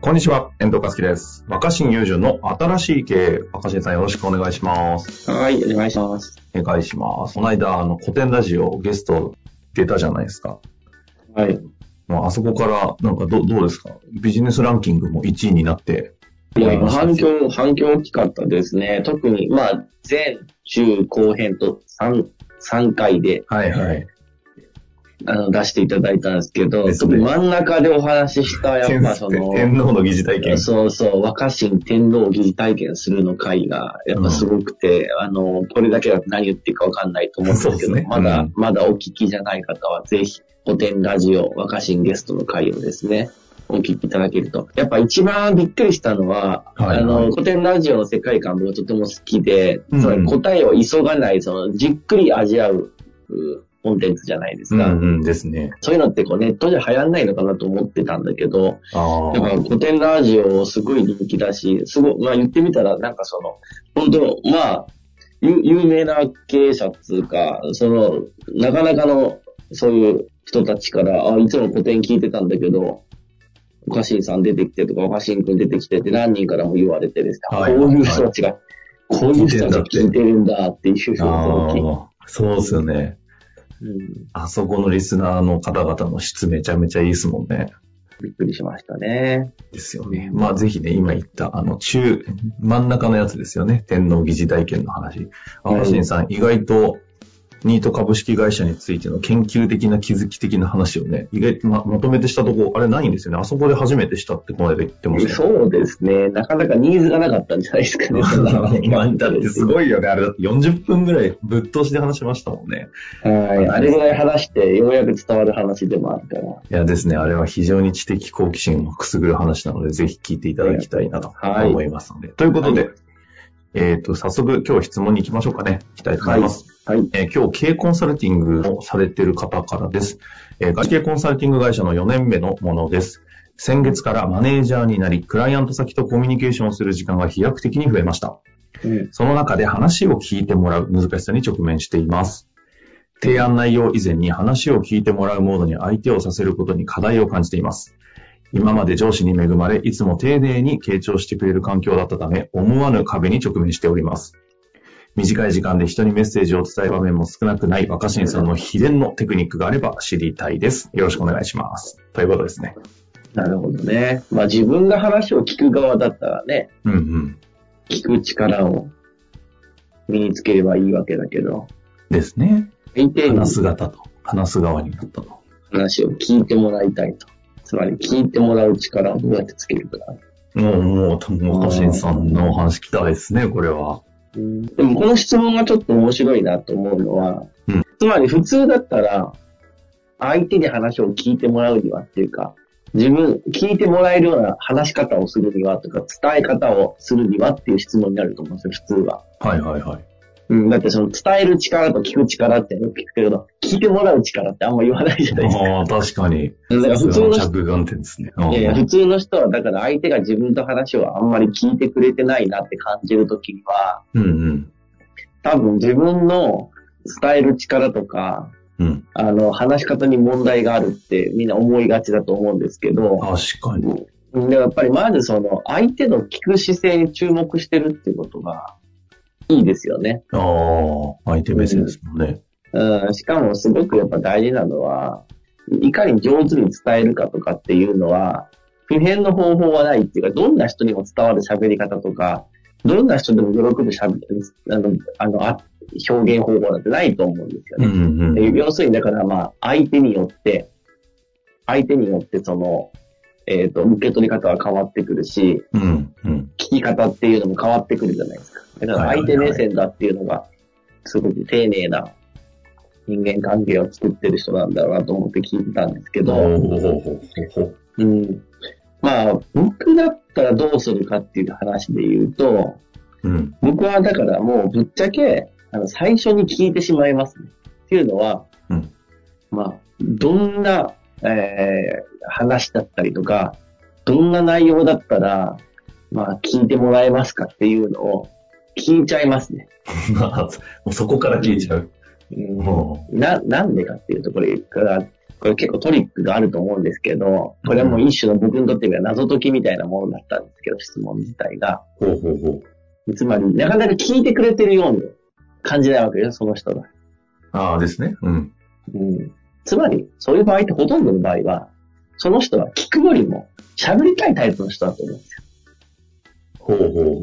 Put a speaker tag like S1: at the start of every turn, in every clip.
S1: こんにちは、遠藤和樹です。若新友純の新しい経営。若新さんよろしくお願いします。
S2: はい、お願いします。
S1: お願いします。この間、あの、古典ラジオゲスト出たじゃないですか。
S2: はい。
S1: もうあそこから、なんかどどうですか？ビジネスランキングも1位になって。
S2: いや、反響、反響大きかったですね。特に、まあ、前、中、後編と3、3回で、
S1: はいはい。
S2: あの、出していただいたんですけど、真ん中でお話しした、やっぱその、
S1: 天皇の疑似体験。
S2: そうそう、若新天皇疑似体験するの回が、やっぱすごくて、あの、これだけだと何言っていいかわかんないと思うんですけど、
S1: ね。
S2: まだ、
S1: うん。
S2: まだお聞きじゃない方は、ぜひ、古典ラジオ若新ゲストの回をですね、お聞きいただけると。やっぱ一番びっくりしたのは、
S1: はいはい。
S2: あの、古典ラジオの世界観僕とても好きで、
S1: うん。
S2: 答えを急がない、その、じっくり味わう、うコンテンツじゃないですか。
S1: うんうんですね。
S2: そういうのってこうネットじゃ流行んないのかなと思ってたんだけど、
S1: あ
S2: だから古典ラジオすごい人気だし、すごい、まあ言ってみたらなんかその、本当まあ、有有名な経営者っつうか、その、なかなかの、そういう人たちから、あ、いつも古典聞いてたんだけど、おかしんさん出てきてとか、おかしんくん出てきてって何人からも言われてですね、
S1: はい
S2: こういう人たちが、こういう人たちが聞いてるんだっていうふう。
S1: そうですよね。
S2: うん
S1: あそこのリスナーの方々の質めちゃめちゃいいですもんね。
S2: びっくりしましたね。
S1: ですよね。まあぜひね、今言った、あの、中、真ん中のやつですよね。天皇疑似体験の話。
S2: はい
S1: 若新さん、意外と、ニート株式会社についての研究的な気づき的な話をね、意外とままとめてしたとこ、あれないんですよね。あそこで初めてしたってこの間言ってましたよ。
S2: そうですね。なかなかニーズがなかったんじゃないですかね。そんな
S1: まあ、だってすごいよね。あれだって40分ぐらいぶっ通しで話しましたもんね。
S2: はい。あれぐらい話して、ようやく伝わる話でもあるから。
S1: いやですね、あれは非常に知的好奇心をくすぐる話なので、ぜひ聞いていただきたいなと
S2: はい
S1: 思いますので。ということで、
S2: は
S1: えっ、と、早速今日質問に行きましょうかね。行きたいと思います。
S2: はい。
S1: えー今日、経営コンサルティングをされている方からです。えー外資系コンサルティング会社の4年目のものです。先月からマネージャーになり、クライアント先とコミュニケーションをする時間が飛躍的に増えました。
S2: うん。
S1: その中で話を聞いてもらう難しさに直面しています。提案内容以前に話を聞いてもらうモードに相手をさせることに課題を感じています。今まで上司に恵まれ、いつも丁寧に傾聴してくれる環境だったため、思わぬ壁に直面しております。短い時間で人にメッセージを伝える場面も少なくない若新さんの秘伝のテクニックがあれば知りたいです。よろしくお願いします。ということですね。
S2: なるほどね。まあ自分が話を聞く側だったらね、
S1: うんうん。
S2: 聞く力を身につければいいわけだけど、
S1: ですね。
S2: 相手に
S1: 話す方と、話す側になったと。
S2: 話を聞いてもらいたいと。つまり聞いてもらう力をどうやってつけるか。
S1: もう、もう、もう、若新さんのお話聞きたいですね、これは。
S2: でもこの質問がちょっと面白いなと思うのは、
S1: うん
S2: つまり普通だったら、相手に話を聞いてもらうにはっていうか、自分、聞いてもらえるような話し方をするにはとか、伝え方をするにはっていう質問になると思うんですよ、普通は。
S1: はいはいはい。
S2: うん、だってその伝える力と聞く力ってよく聞くけど、聞いてもらう力ってあんま言わないじゃないですか。
S1: ああ、確かに。
S2: だから普通の人
S1: 着眼点ですね。
S2: いやいや、普通の人は、だから相手が自分と話をあんまり聞いてくれてないなって感じるときには、
S1: うんうん。
S2: 多分自分の伝える力とか、
S1: うん。
S2: あの、話し方に問題があるってみんな思いがちだと思うんですけど、
S1: 確かに。
S2: うんでやっぱりまずその、相手の聞く姿勢に注目してるっていうことがいいですよね。
S1: ああ、相手目線ですもんね。
S2: うん、しかもすごくやっぱ大事なのは、いかに上手に伝えるかとかっていうのは、普遍の方法はないっていうか、どんな人にも伝わる喋り方とか、どんな人でも喜ぶ喋り、あの、あの、あ表現方法なんてないと思うんですよね。
S1: うんうん。
S2: で要するに、だからまあ、相手によって、相手によってその、えっ、と、受け取り方は変わってくるし、
S1: うんうん。
S2: 聞き方っていうのも変わってくるじゃないですか。だから相手目線だっていうのが、すごく丁寧な人間関係を作ってる人なんだろうなと思って聞いてたんですけど、
S1: ほう
S2: ん。まあ、僕だったったらどうするかっていう話で言うと、
S1: うん。
S2: 僕はだからもうぶっちゃけ、あの、最初に聞いてしまいますね。っていうのは、
S1: うん
S2: まあ、どんな、えー話だったりとか、どんな内容だったら、まあ、聞いてもらえますかっていうのを聞いちゃいますね。
S1: まあ、もうそこから聞いちゃう。
S2: うん
S1: も
S2: な、なんでかっていうところから、これ結構トリックがあると思うんですけど、これはもう一種の僕にとっては謎解きみたいなものだったんですけど、質問自体が。
S1: うほうほうほう。
S2: つまり、なかなか聞いてくれてるように感じないわけです、その人が。
S1: ああですね。うん。
S2: うん。つまり、そういう場合ってほとんどの場合は、その人は聞くよりも喋りたいタイプの人だと思うんですよ。
S1: ほうほうほ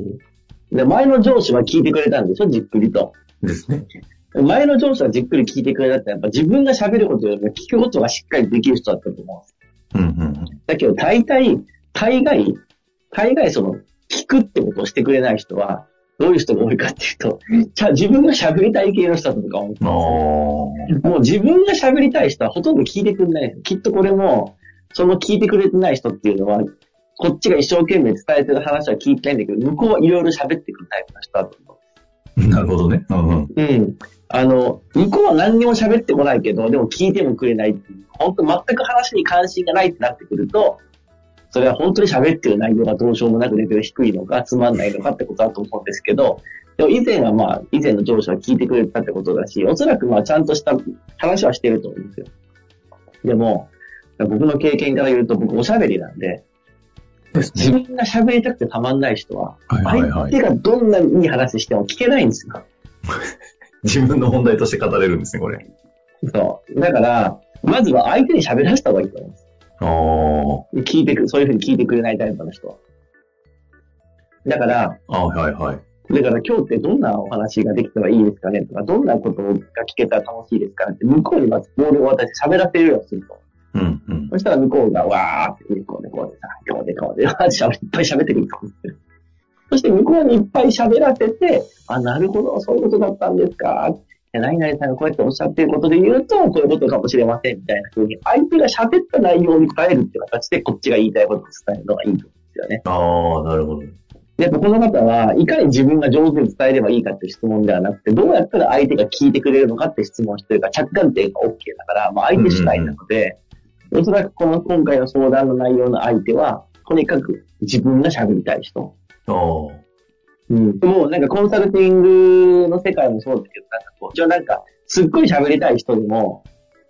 S2: で、前の上司は聞いてくれたんでしょ、じっくりと。
S1: う。ですね。
S2: 前の上司はじっくり聞いてくれたって、やっぱ自分が喋ることよりも聞くことがしっかりできる人だったと思うんです。
S1: うんうん
S2: だけど、大体、大概、大概その、聞くってことをしてくれない人は、どういう人が多いかっていうと、じゃあ自分が喋りたい系の人だとか。もう自分が喋りたい人はほとんど聞いてくれない。きっとこれも、その聞いてくれてない人っていうのは、こっちが一生懸命伝えてる話は聞いてないんだけど、向こうはいろいろ喋ってくるタイプの人だと思
S1: なるほどね。うんうん。
S2: う。うん。あの、向こうは何にも喋ってこないけど、でも聞いてもくれないっていう。本当全く話に関心がないってなってくると、それは本当に喋ってる内容がどうしようもなくレベル低いのか、つまんないのかってことだと思うんですけど、でも以前はまあ、以前の上司は聞いてくれたってことだし、おそらくまあ、ちゃんとした話はしてると思うんですよ。でも、僕の経験から言うと、僕おしゃべりなんで、自分が喋りたくてたまんない人は、相手がどんなにいい話しても聞けないんですよ。
S1: 自分の問題として語れるんですね、これ。
S2: そう。だから、まずは相手に喋らせた方がいいと思います。
S1: あ
S2: 聞いてく、そういうふうに聞いてくれないタイプの人は。だから、
S1: あ。ああ、はいはい。
S2: だから今日ってどんなお話ができたらいいですかねとか、どんなことが聞けたら楽しいですかねって、向こうにまずボールを渡して喋らせるようにすると。
S1: うんうん。
S2: そしたら向こうがわーって、こうでこうでさ、こうでこうで、わーって喋いっぱい喋ってくると。そして向こうにいっぱい喋らせて、あ、なるほど、そういうことだったんですか。何々さんがこうやっておっしゃっていることで言うと、こういうことかもしれませんみたいな風に、相手が喋った内容に答えるっていう形で、こっちが言いたいことを伝えるのがいいと思うんですよね。
S1: ああ、なるほど。
S2: で、やっぱこの方は、いかに自分が上手に伝えればいいかっていう質問ではなくて、どうやったら相手が聞いてくれるのかって質問してるか、着眼点が OK だから、まあ相手次第なので、おそらくこの今回の相談の内容の相手は、とにかく自分が喋りたい人。うん。でも、なんかコンサルティングの世界もそうだけど、なんかこう、一応なんか、すっごい喋りたい人でも、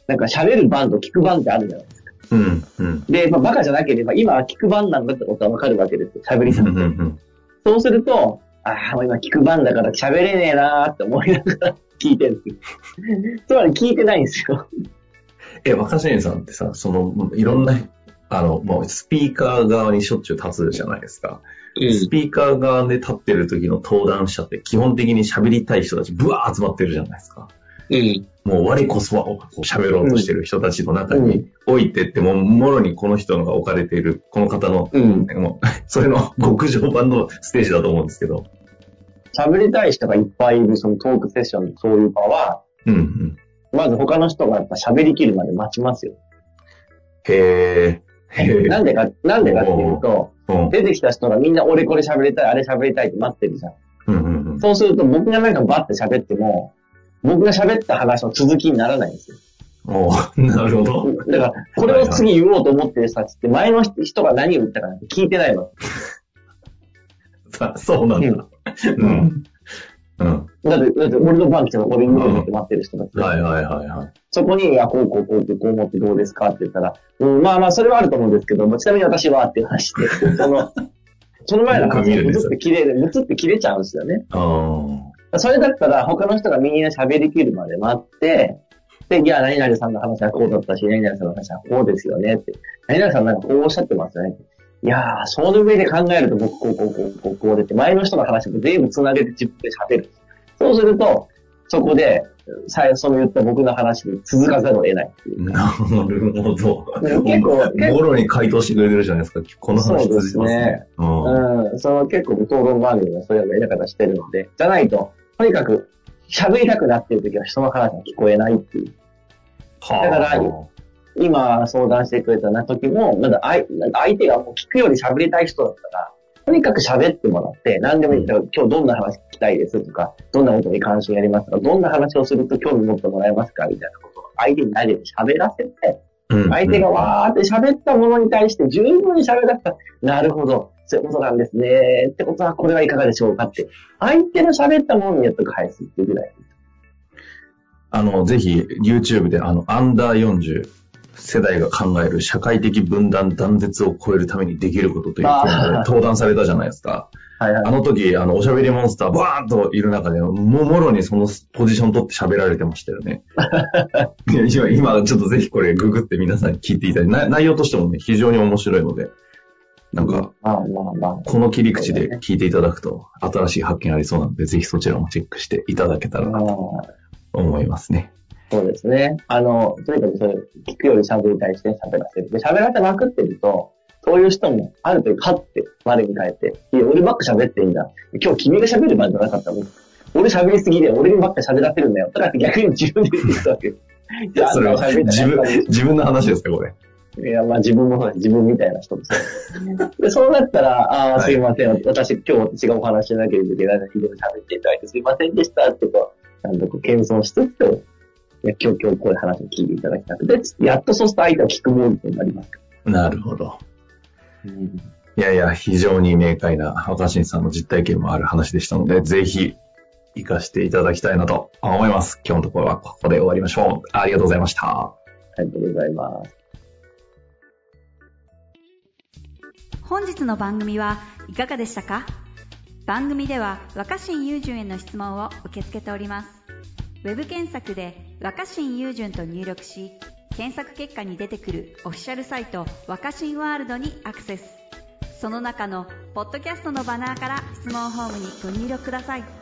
S2: なんか喋る番と聞く番ってあるじゃないですか。
S1: うんうん。
S2: で、まあ、バカじゃなければ、今は聞く番なんだってことはわかるわけですよ。喋りたくて。
S1: うんうん
S2: そうすると、ああ、もう今聞く番だから喋れねえなーって思いながら聞いてるんですよ。つまり聞いてないんですよ。
S1: え、若新さんってさ、その、いろんな、あの、もうスピーカー側にしょっちゅう立つじゃないですか。スピーカー側で立ってる時の登壇者って基本的に喋りたい人たちブワー集まってるじゃないですか。
S2: うん。
S1: もう我こそはこう喋ろうとしてる人たちの中に置いてって、もうもろにこの人のが置かれている、この方の、
S2: うん。
S1: もうそれの極上版のステージだと思うんですけど。
S2: 喋りたい人がいっぱいいるそのトークセッションのそういう場は、
S1: うんうん。
S2: まず他の人がやっぱ喋りきるまで待ちますよ。
S1: へえ。へえ。
S2: なんでか、なんでかっていうと、
S1: うん
S2: 出てきた人がみんな俺これ喋りたい、あれ喋りたいって待ってるじゃん。
S1: うんうんうん。
S2: そうすると僕がなんかバッて喋っても、僕が喋った話の続きにならないんですよ。
S1: おーなるほど。
S2: だから、これを次言おうと思ってる人たちって前の人が何を言ったかなんて聞いてないの。
S1: さ そうなんだ。うん。うん。
S2: だって、だって俺の番来俺言おうと思って待ってる人たちで。
S1: はいはいはいはい。
S2: そこに、いや、こうこうこうこうこう思ってどうですかって言ったら、うん、まあまあ、それはあると思うんですけど、ちなみに私はって話で、その、その前の話がブツって切れる、ブツって切れちゃうんですよね。
S1: あ
S2: それだったら他の人がみんな喋りきるまで待って、で、いや、何々さんの話はこうだったし、何々さんの話はこうですよねって。何々さんなんかこうおっしゃってますよねって。いやー、その上で考えると僕こうこうこうこうこうでって、前の人の話も全部繋げて自分で喋る。そうすると、そこで、最初の言った僕の話に続かざるを得ない。
S1: なるほど。
S2: 結構、
S1: もろに回答してくれてるじゃないですか。この話
S2: そうですね。
S1: うん。
S2: うん、その結構討論番組はそういうやり方してるので、じゃないと、とにかく喋りたくなってる時は人の話が聞こえないっていう。
S1: は
S2: だから今相談してくれたな時も、なんか相相手がもう聞くより喋りたい人だったら、とにかく喋ってもらって、何でもいい今日どんな話聞きたいですとか、どんなことに関心ありますとか、どんな話をすると興味持ってもらえますかみたいなことを相手に投げて喋らせて、
S1: うん。
S2: 相手がわーって喋ったものに対して十分に喋らせた。ら、なるほど、そういうことなんですね。ってことは、これはいかがでしょうかって、相手の喋ったものによって返すっていうぐらい。
S1: あの、ぜひ、YouTube で、あの、アンダー40世代が考える社会的分断断絶を超えるためにできることというテーマで登壇されたじゃないですか。
S2: はいはい
S1: あ。の時、あの、おしゃべりモンスター、バーンといる中で、もう、もろにそのポジション取って喋られてましたよね。今、今、ちょっとぜひこれ、ググって皆さんに聞いていただいて、な内容としてもね、非常に面白いので、なんか。この切り口で聞いていただくと、新しい発見ありそうなので、ぜひそちらもチェックしていただけたらなと思いますね。
S2: そうですね。あの、とにかくそれ、聞くより喋りたいして喋らせる。で、喋らせまくってると、そういう人も、ある時、カッて、我に返って、いや、俺ばっか喋ってんじゃん。今日君が喋る番じゃなかったの俺喋りすぎで、俺にばっか喋らせるんだよ。とかって逆に自分で言ってたわけ。い や
S1: それは自分自分の話ですか、これ。
S2: いや、まあ自分もそうです自分みたいな人ですよ。で、そうなったら、ああ、
S1: はい
S2: すいません、私今日私がお話ししなければいけないので、喋っていただいてすいませんでしたってこう、なんとこう、謙遜しつつ、いや今日今日こういう話を聞いていただきたくて、やっとそうすると相手は聞くモードになりますか
S1: なるほど。
S2: ら。
S1: いやいや、非常に明快な若新さんの実体験もある話でしたので、ぜひ、活かしていただきたいなと思います。今日のところはここで終わりましょう。ありがとうございました。
S2: ありがとうございます。
S3: 本日の番組はいかがでしたか？番組では若新雄純への質問を受け付けておりますウェブ検索で「若新雄純」と入力し検索結果に出てくるオフィシャルサイト「若新ワールド」にアクセス。その中の「ポッドキャスト」のバナーから質問ホームにご入力ください。